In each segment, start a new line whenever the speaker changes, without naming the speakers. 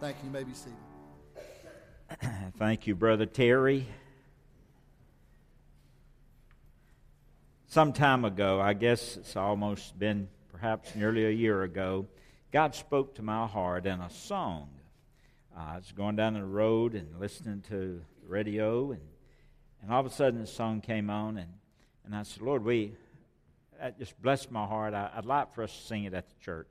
Thank you. You may.
Thank you, Brother Terry. Some time ago, I guess it's almost been perhaps nearly a year ago, God spoke to my heart in a song. Uh, I was going down the road and listening to the radio, and, and all of a sudden the song came on, and, and I said, Lord, we, that just blessed my heart. I, I'd like for us to sing it at the church.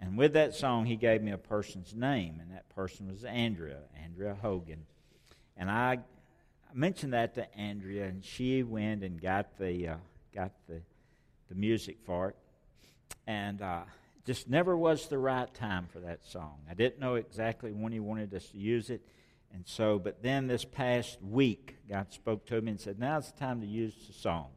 And with that song, he gave me a person's name, and that person was Andrea, Andrea Hogan. And I mentioned that to Andrea, and she went and got the uh, got the the music for it, and uh, just never was the right time for that song. I didn't know exactly when he wanted us to use it, and so. But then this past week, God spoke to me and said, "Now's the time to use the song."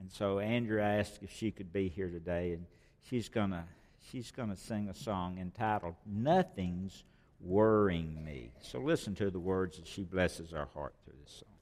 And so Andrea asked if she could be here today, and she's gonna she's going to sing a song entitled Nothing's Worrying Me. So listen to the words as she blesses our heart through this song.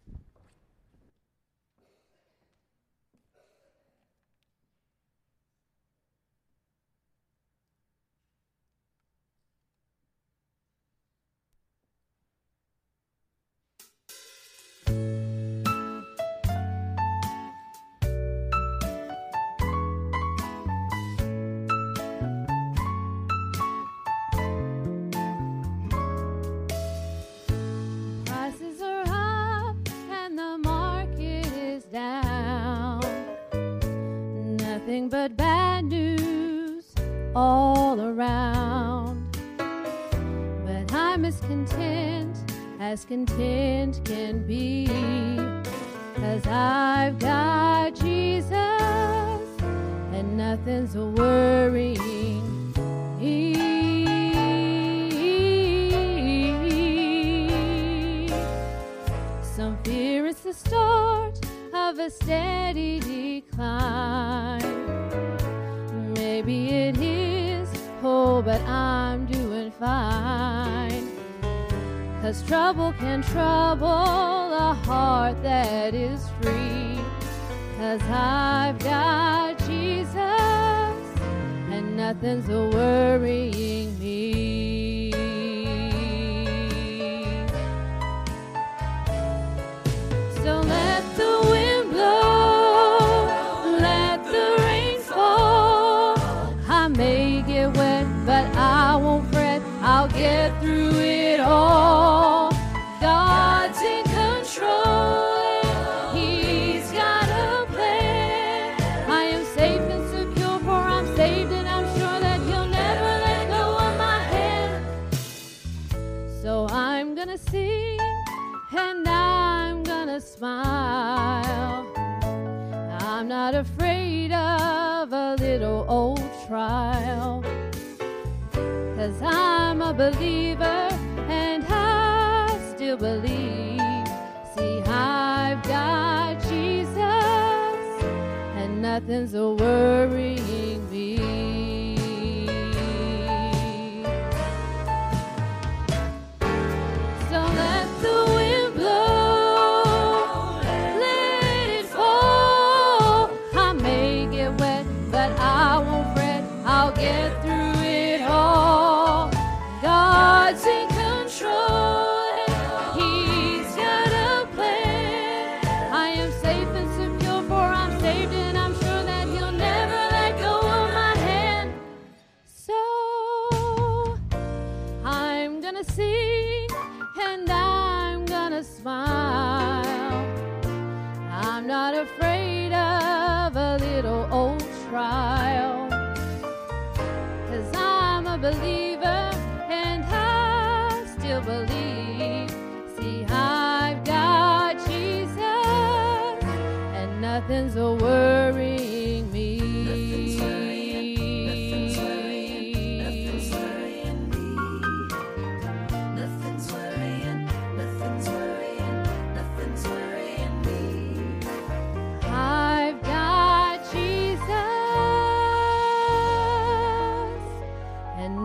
As content can be. Cause I've got Jesus, and nothing's worrying me. Some fear is the start of a steady decline. Maybe it is, oh, but I'm doing fine. Cause trouble can trouble a heart that is free. Cause I've got Jesus, and nothing's worrying me. Trial. Cause I'm a believer and I still believe. See, I've got Jesus and nothing's worrying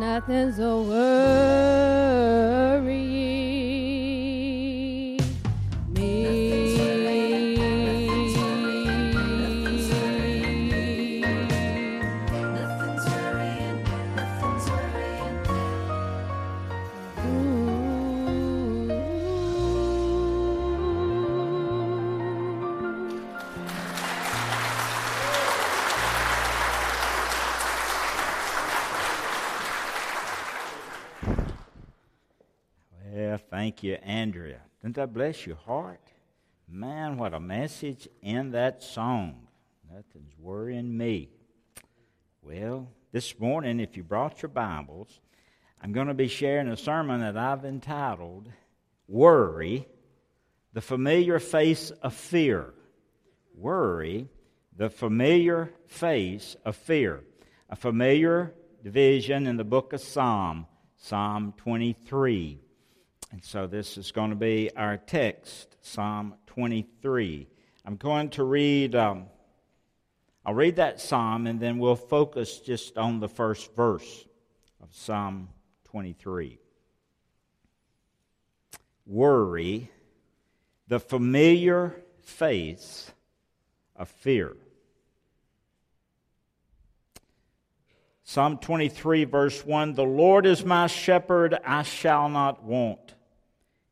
nothing's a worry.
Andrea. Didn't that bless your heart? Man, what a message in that song. Nothing's worrying me. Well, this morning, if you brought your Bibles, I'm going to be sharing a sermon that I've entitled Worry, the Familiar Face of Fear. Worry, the familiar face of fear. A familiar division in the book of Psalm, Psalm 23. And so this is going to be our text, Psalm 23. I'm going to read, um, I'll read that psalm and then we'll focus just on the first verse of Psalm 23. Worry, the familiar face of fear. Psalm 23, verse 1 The Lord is my shepherd, I shall not want.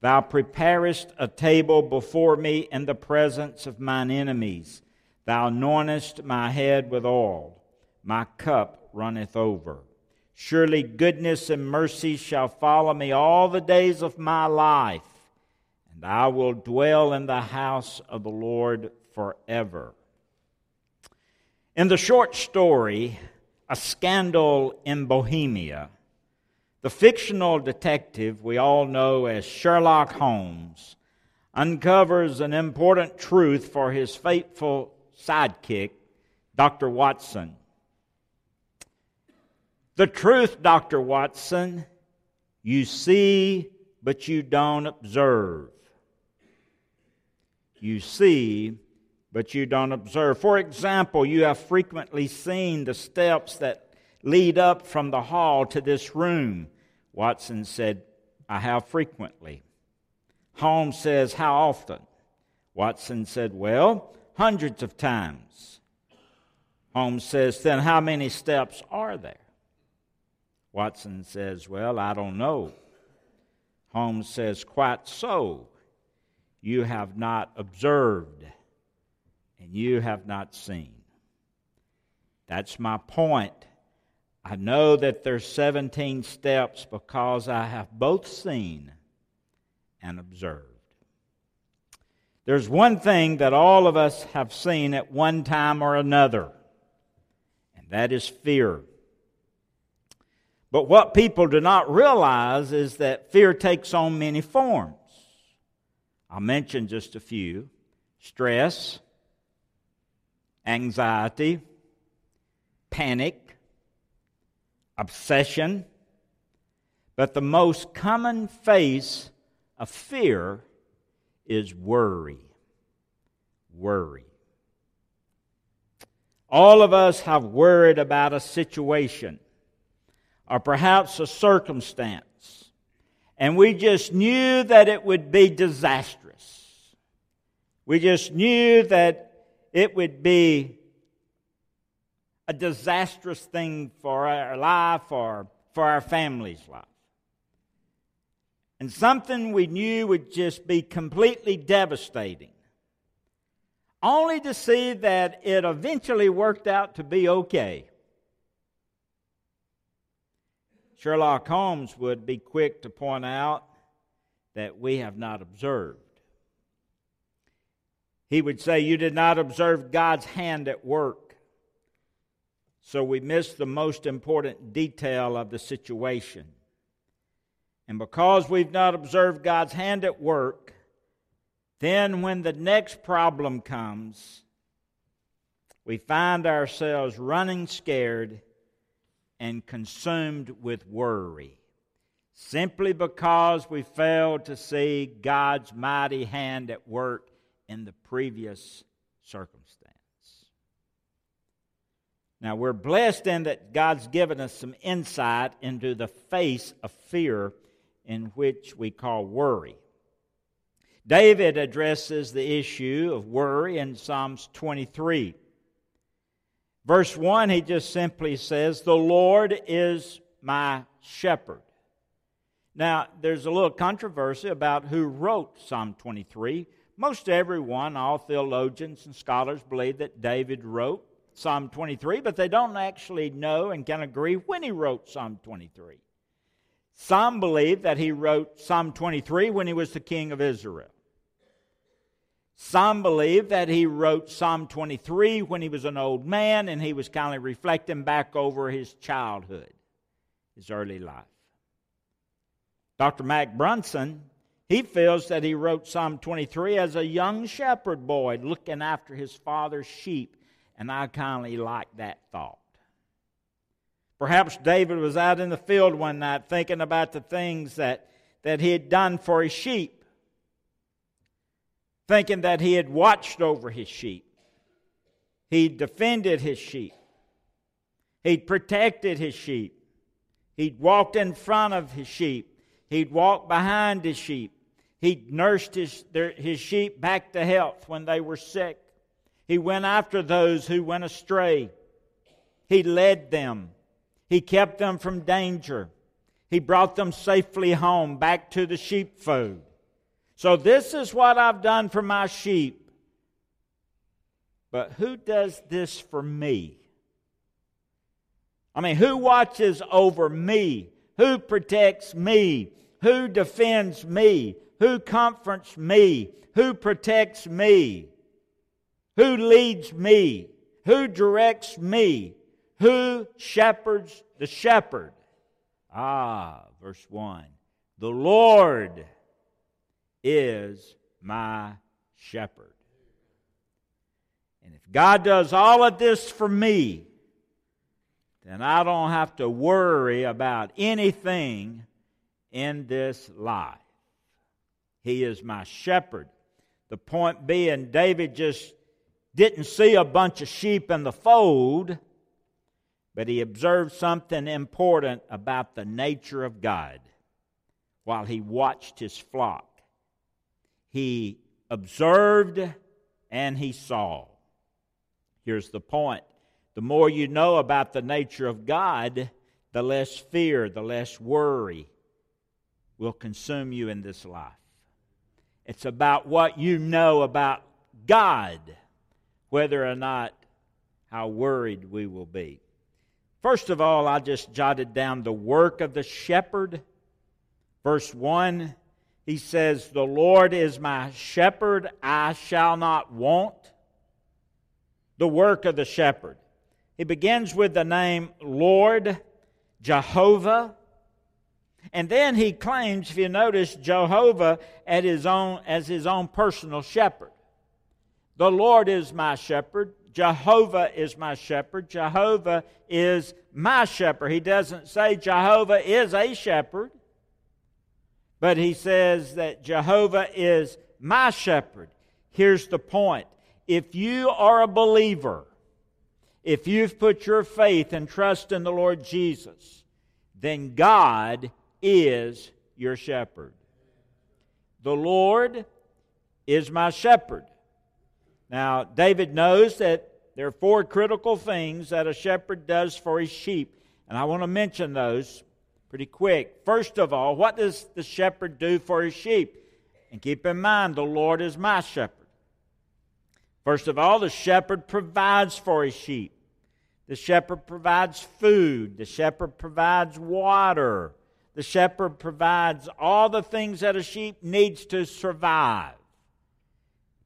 Thou preparest a table before me in the presence of mine enemies. Thou anointest my head with oil. My cup runneth over. Surely goodness and mercy shall follow me all the days of my life, and I will dwell in the house of the Lord forever. In the short story, A Scandal in Bohemia, the fictional detective we all know as Sherlock Holmes uncovers an important truth for his faithful sidekick, Dr. Watson. The truth, Dr. Watson, you see, but you don't observe. You see, but you don't observe. For example, you have frequently seen the steps that lead up from the hall to this room Watson said, I have frequently. Holmes says, How often? Watson said, Well, hundreds of times. Holmes says, Then how many steps are there? Watson says, Well, I don't know. Holmes says, Quite so. You have not observed, and you have not seen. That's my point. I know that there's 17 steps because I have both seen and observed. There's one thing that all of us have seen at one time or another, and that is fear. But what people do not realize is that fear takes on many forms. I'll mention just a few stress, anxiety, panic, obsession, but the most common face of fear is worry. Worry. All of us have worried about a situation or perhaps a circumstance, and we just knew that it would be disastrous. We just knew that it would be a disastrous thing for our life or for our family's life. And something we knew would just be completely devastating. Only to see that it eventually worked out to be okay. Sherlock Holmes would be quick to point out that we have not observed. He would say, You did not observe God's hand at work. So we miss the most important detail of the situation. And because we've not observed God's hand at work, then when the next problem comes, we find ourselves running scared and consumed with worry, simply because we failed to see God's mighty hand at work in the previous circumstance. Now, we're blessed in that God's given us some insight into the face of fear in which we call worry. David addresses the issue of worry in Psalms 23. Verse 1, he just simply says, The Lord is my shepherd. Now, there's a little controversy about who wrote Psalm 23. Most everyone, all theologians and scholars, believe that David wrote Psalm 23, but they don't actually know and can agree when he wrote Psalm 23. Some believe that he wrote Psalm 23 when he was the king of Israel. Some believe that he wrote Psalm 23 when he was an old man and he was kind of reflecting back over his childhood, his early life. Dr. Mac Brunson, he feels that he wrote Psalm 23 as a young shepherd boy looking after his father's sheep, and I kind of like that thought. Perhaps David was out in the field one night thinking about the things that, that he had done for his sheep, thinking that he had watched over his sheep. He defended his sheep. He'd protected his sheep. He'd walked in front of his sheep. He'd walked behind his sheep. He'd nursed his, their, his sheep back to health when they were sick. He went after those who went astray. He led them. He kept them from danger. He brought them safely home back to the sheepfold. So, this is what I've done for my sheep. But who does this for me? I mean, who watches over me? Who protects me? Who defends me? Who comforts me? Who protects me? Who leads me? Who directs me? Who shepherds the shepherd? Ah, verse 1. The Lord is my shepherd. And if God does all of this for me, then I don't have to worry about anything in this life. He is my shepherd. The point being, David just didn't see a bunch of sheep in the fold but he observed something important about the nature of God while he watched his flock. He observed and he saw. Here's the point the more you know about the nature of God, the less fear, the less worry will consume you in this life. It's about what you know about God, whether or not how worried we will be. First of all, I just jotted down the work of the shepherd. Verse 1, he says, The Lord is my shepherd, I shall not want. The work of the shepherd. He begins with the name Lord, Jehovah. And then he claims, if you notice, Jehovah as his own, as his own personal shepherd. The Lord is my shepherd. Jehovah is my shepherd. Jehovah is my shepherd. He doesn't say Jehovah is a shepherd, but he says that Jehovah is my shepherd. Here's the point if you are a believer, if you've put your faith and trust in the Lord Jesus, then God is your shepherd. The Lord is my shepherd. Now, David knows that there are four critical things that a shepherd does for his sheep, and I want to mention those pretty quick. First of all, what does the shepherd do for his sheep? And keep in mind, the Lord is my shepherd. First of all, the shepherd provides for his sheep. The shepherd provides food. The shepherd provides water. The shepherd provides all the things that a sheep needs to survive.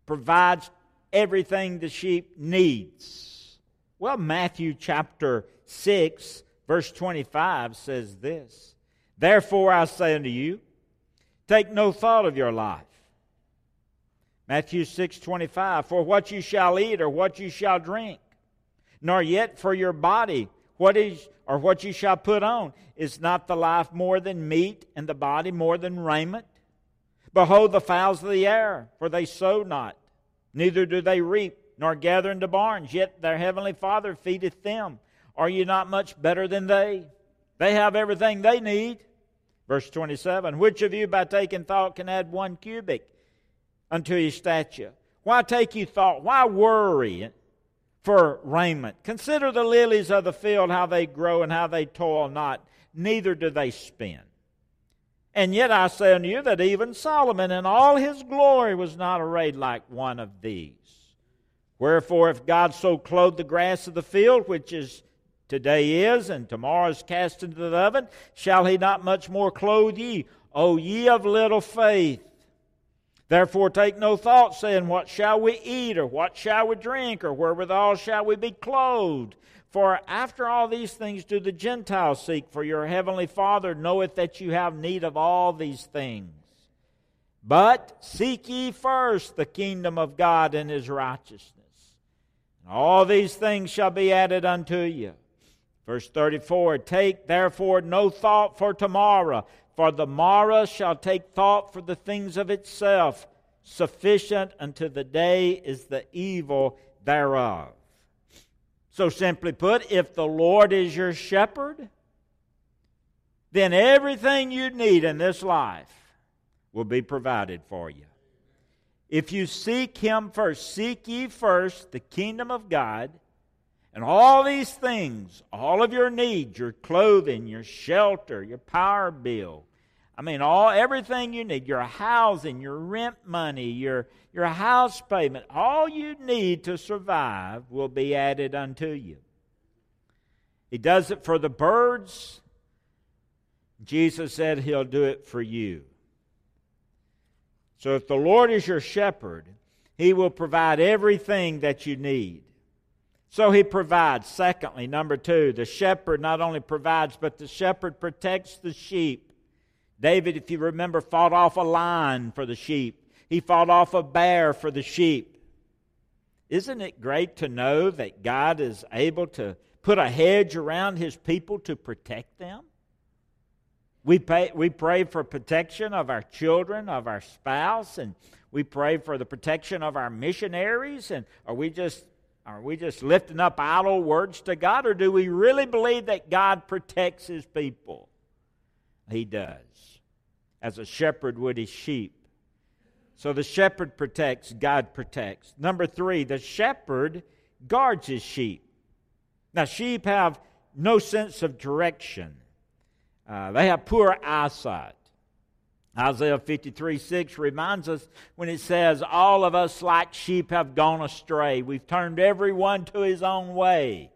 Provides everything the sheep needs. Well, Matthew chapter 6, verse 25 says this Therefore I say unto you, take no thought of your life. Matthew 6 25, for what you shall eat or what you shall drink, nor yet for your body what is or what you shall put on. Is not the life more than meat, and the body more than raiment? Behold the fowls of the air, for they sow not, Neither do they reap, nor gather into barns, yet their heavenly Father feedeth them. Are you not much better than they? They have everything they need. Verse 27 Which of you, by taking thought, can add one cubit? unto his stature? Why take you thought? Why worry for raiment? Consider the lilies of the field, how they grow and how they toil not, neither do they spin. And yet I say unto you that even Solomon in all his glory was not arrayed like one of these. Wherefore, if God so clothed the grass of the field, which is today is, and tomorrow is cast into the oven, shall he not much more clothe ye, O ye of little faith? Therefore take no thought, saying, What shall we eat, or what shall we drink, or wherewithal shall we be clothed? For after all these things do the Gentiles seek, for your heavenly Father knoweth that you have need of all these things. But seek ye first the kingdom of God and his righteousness. And all these things shall be added unto you. Verse 34 Take therefore no thought for tomorrow, for the morrow shall take thought for the things of itself. Sufficient unto the day is the evil thereof. So, simply put, if the Lord is your shepherd, then everything you need in this life will be provided for you. If you seek Him first, seek ye first the kingdom of God and all these things, all of your needs, your clothing, your shelter, your power bill, I mean, all everything you need, your housing, your rent money, your, your house payment, all you need to survive will be added unto you. He does it for the birds. Jesus said he'll do it for you. So if the Lord is your shepherd, he will provide everything that you need. So he provides. Secondly, number two, the shepherd not only provides, but the shepherd protects the sheep. David, if you remember, fought off a lion for the sheep, he fought off a bear for the sheep. Isn't it great to know that God is able to put a hedge around his people to protect them? We, pay, we pray for protection of our children, of our spouse, and we pray for the protection of our missionaries. And are we just are we just lifting up idle words to God, or do we really believe that God protects his people? He does, as a shepherd would his sheep. So the shepherd protects, God protects. Number three, the shepherd guards his sheep. Now, sheep have no sense of direction, uh, they have poor eyesight. Isaiah 53 6 reminds us when it says, All of us like sheep have gone astray. We've turned everyone to his own way.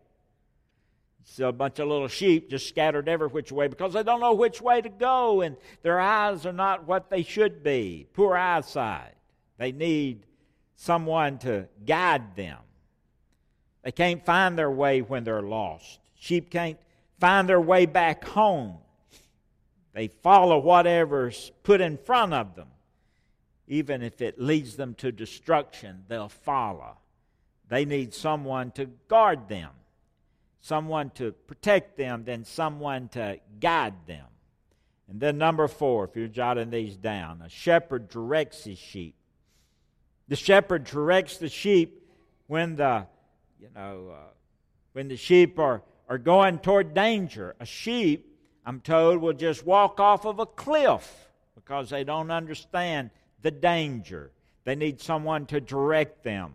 So a bunch of little sheep just scattered every which way because they don't know which way to go and their eyes are not what they should be. Poor eyesight. They need someone to guide them. They can't find their way when they're lost. Sheep can't find their way back home. They follow whatever's put in front of them. Even if it leads them to destruction, they'll follow. They need someone to guard them, someone to protect them, then someone to guide them. And then, number four, if you're jotting these down, a shepherd directs his sheep. The shepherd directs the sheep when the, you know, uh, when the sheep are, are going toward danger. A sheep I'm told, will just walk off of a cliff because they don't understand the danger. They need someone to direct them.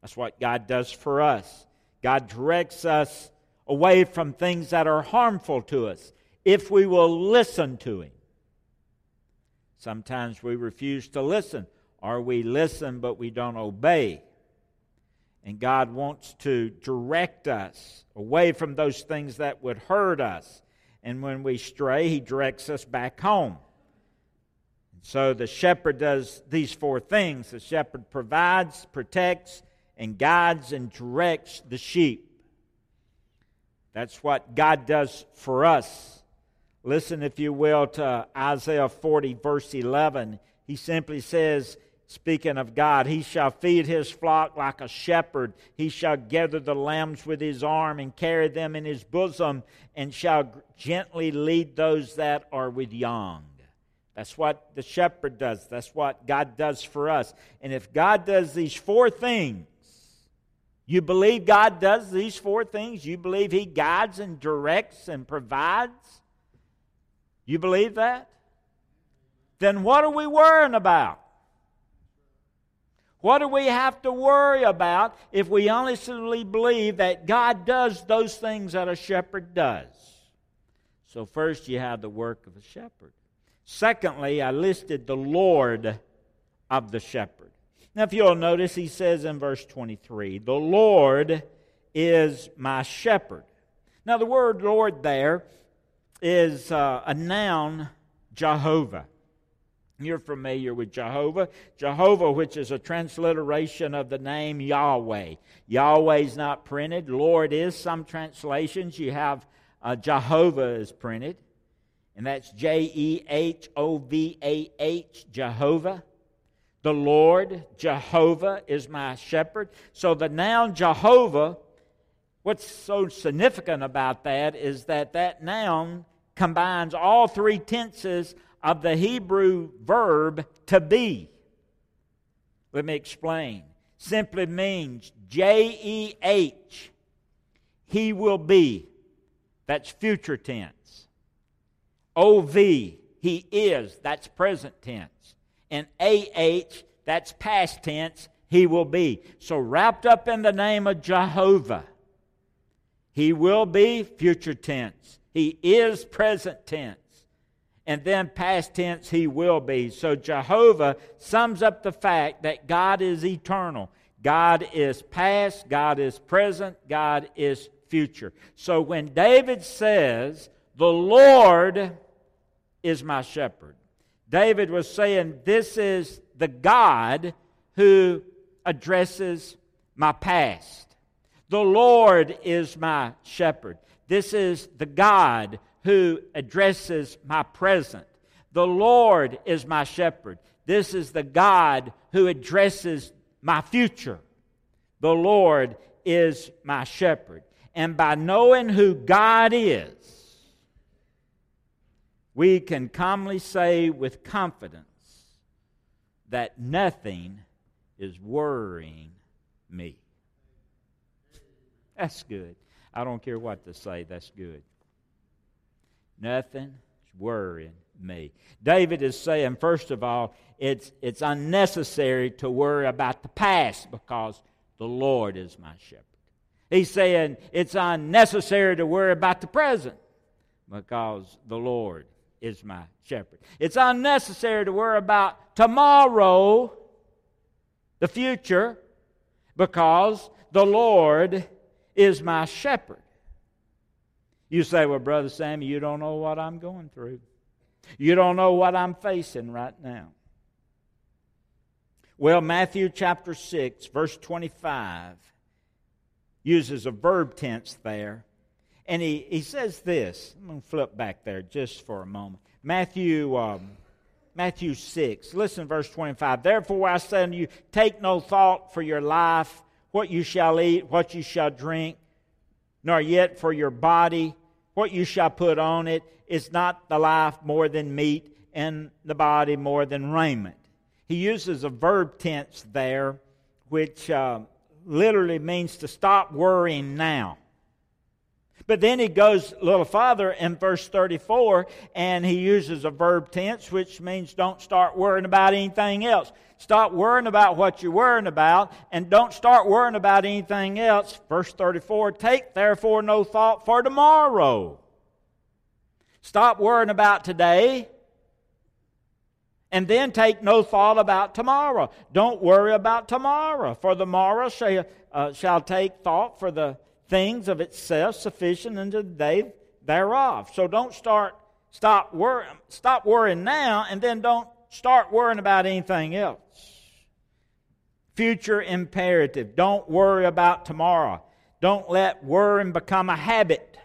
That's what God does for us. God directs us away from things that are harmful to us if we will listen to Him. Sometimes we refuse to listen, or we listen but we don't obey. And God wants to direct us away from those things that would hurt us and when we stray, he directs us back home. So the shepherd does these four things the shepherd provides, protects, and guides and directs the sheep. That's what God does for us. Listen, if you will, to Isaiah 40, verse 11. He simply says, Speaking of God, he shall feed his flock like a shepherd. He shall gather the lambs with his arm and carry them in his bosom, and shall gently lead those that are with young. That's what the shepherd does. That's what God does for us. And if God does these four things, you believe God does these four things? You believe He guides and directs and provides? You believe that? Then what are we worrying about? What do we have to worry about if we honestly believe that God does those things that a shepherd does? So, first, you have the work of a shepherd. Secondly, I listed the Lord of the shepherd. Now, if you'll notice, he says in verse 23, The Lord is my shepherd. Now, the word Lord there is uh, a noun, Jehovah. You're familiar with Jehovah. Jehovah, which is a transliteration of the name Yahweh. Yahweh is not printed. Lord is some translations. You have uh, Jehovah is printed, and that's J E H O V A H, Jehovah. The Lord, Jehovah, is my shepherd. So the noun Jehovah, what's so significant about that is that that noun combines all three tenses of the Hebrew verb to be. Let me explain. Simply means J E H, he will be. That's future tense. O V, he is. That's present tense. And A H, that's past tense. He will be. So wrapped up in the name of Jehovah. He will be future tense. He is present tense. And then past tense, he will be. So Jehovah sums up the fact that God is eternal. God is past, God is present, God is future. So when David says, The Lord is my shepherd, David was saying, This is the God who addresses my past. The Lord is my shepherd. This is the God who addresses my present. The Lord is my shepherd. This is the God who addresses my future. The Lord is my shepherd. And by knowing who God is, we can calmly say with confidence that nothing is worrying me. That's good. I don't care what to say, that's good. Nothing's worrying me. David is saying, first of all, it's, it's unnecessary to worry about the past because the Lord is my shepherd. He's saying it's unnecessary to worry about the present because the Lord is my shepherd. It's unnecessary to worry about tomorrow, the future, because the Lord is my shepherd. You say, Well, Brother Sammy, you don't know what I'm going through. You don't know what I'm facing right now. Well, Matthew chapter 6, verse 25, uses a verb tense there. And he, he says this. I'm going to flip back there just for a moment. Matthew, um, Matthew 6, listen verse 25. Therefore I say unto you, take no thought for your life, what you shall eat, what you shall drink, nor yet for your body what you shall put on it is not the life more than meat, and the body more than raiment. He uses a verb tense there, which uh, literally means to stop worrying now. But then he goes a little farther in verse 34 and he uses a verb tense, which means don't start worrying about anything else. Stop worrying about what you're worrying about and don't start worrying about anything else. Verse 34 Take therefore no thought for tomorrow. Stop worrying about today and then take no thought about tomorrow. Don't worry about tomorrow, for the morrow shall, uh, shall take thought for the things of itself sufficient unto the day thereof. So don't start stop worrying stop worrying now and then don't start worrying about anything else. Future imperative. Don't worry about tomorrow. Don't let worrying become a habit.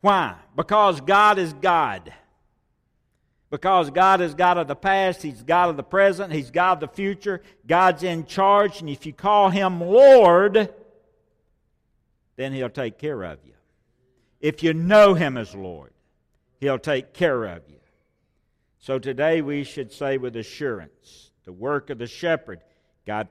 Why? Because God is God. Because God is God of the past, He's God of the present, He's God of the future, God's in charge, and if you call Him Lord, then He'll take care of you. If you know Him as Lord, He'll take care of you. So today we should say with assurance the work of the shepherd, God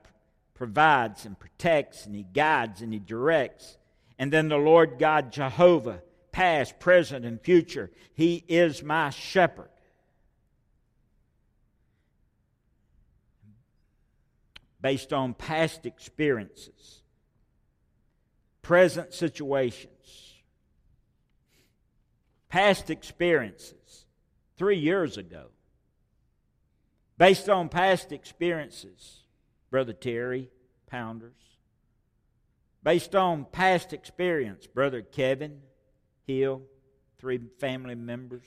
provides and protects, and He guides and He directs. And then the Lord God Jehovah, past, present, and future, He is my shepherd. Based on past experiences, present situations, past experiences three years ago, based on past experiences, Brother Terry Pounders, based on past experience, Brother Kevin Hill, three family members.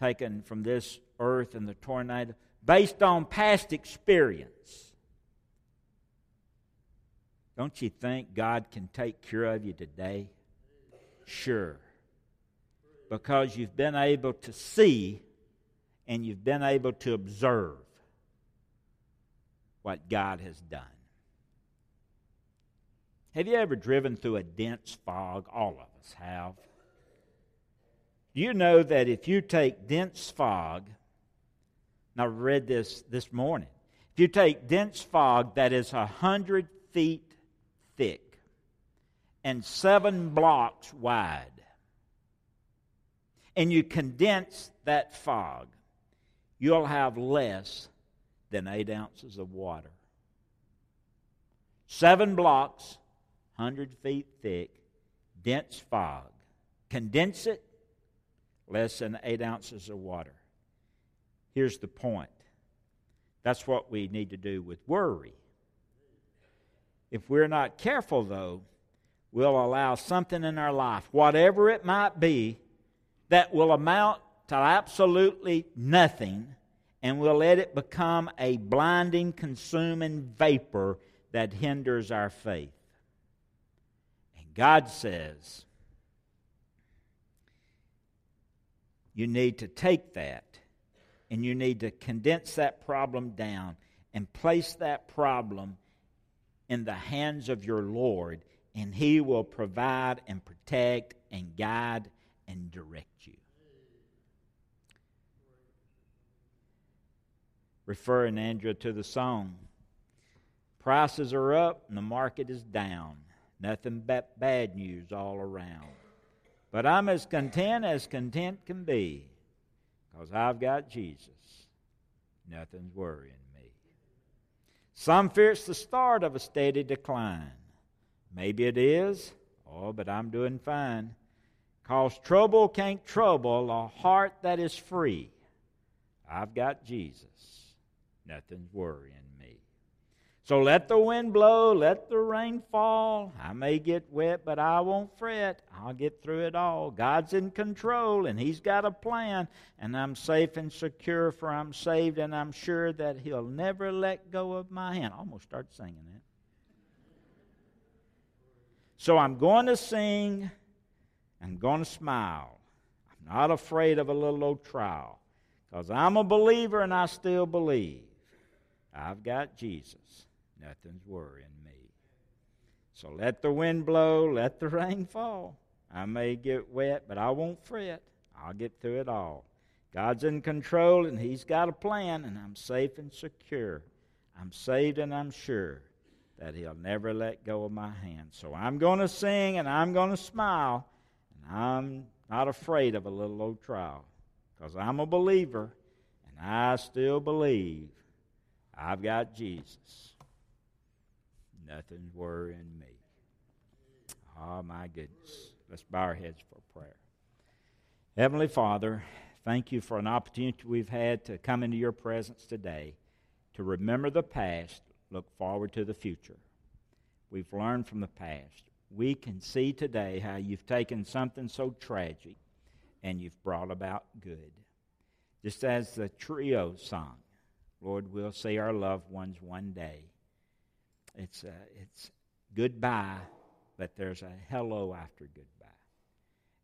Taken from this earth in the tornado, based on past experience. Don't you think God can take care of you today? Sure. Because you've been able to see and you've been able to observe what God has done. Have you ever driven through a dense fog? All of us have. You know that if you take dense fog, and I read this this morning, if you take dense fog that is a hundred feet thick and seven blocks wide, and you condense that fog, you'll have less than eight ounces of water. Seven blocks, 100 feet thick, dense fog. Condense it, less than eight ounces of water. Here's the point that's what we need to do with worry. If we're not careful, though, we'll allow something in our life, whatever it might be, that will amount to absolutely nothing, and we'll let it become a blinding, consuming vapor that hinders our faith. And God says, you need to take that and you need to condense that problem down and place that problem in the hands of your Lord, and He will provide and protect and guide and direct you. Referring Andrea to the song, prices are up and the market is down. Nothing but bad news all around. But I'm as content as content can be because I've got Jesus. Nothing's worrying me. Some fear it's the start of a steady decline. Maybe it is. Oh, but I'm doing fine. Cause trouble can't trouble a heart that is free. I've got Jesus. Nothing's worrying so let the wind blow, let the rain fall. I may get wet, but I won't fret. I'll get through it all. God's in control, and He's got a plan, and I'm safe and secure, for I'm saved, and I'm sure that He'll never let go of my hand. I almost start singing that. So I'm going to sing, I'm going to smile. I'm not afraid of a little old trial, because I'm a believer and I still believe. I've got Jesus. Nothing's worrying me. So let the wind blow, let the rain fall. I may get wet, but I won't fret. I'll get through it all. God's in control and He's got a plan, and I'm safe and secure. I'm saved and I'm sure that He'll never let go of my hand. So I'm going to sing and I'm going to smile, and I'm not afraid of a little old trial because I'm a believer and I still believe I've got Jesus. Nothing's worrying me. Oh, my goodness. Let's bow our heads for prayer. Heavenly Father, thank you for an opportunity we've had to come into your presence today to remember the past, look forward to the future. We've learned from the past. We can see today how you've taken something so tragic and you've brought about good. Just as the trio song, Lord, we'll see our loved ones one day. It's, a, it's goodbye, but there's a hello after goodbye.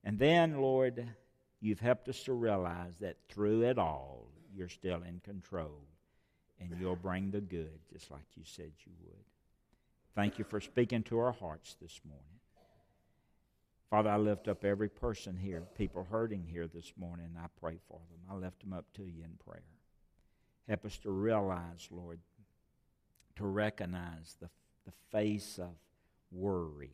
And then, Lord, you've helped us to realize that through it all, you're still in control and you'll bring the good just like you said you would. Thank you for speaking to our hearts this morning. Father, I lift up every person here, people hurting here this morning, I pray for them. I lift them up to you in prayer. Help us to realize, Lord, to recognize the, the face of worry.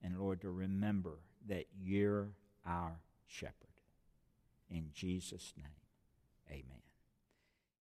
And Lord, to remember that you're our shepherd. In Jesus' name, amen.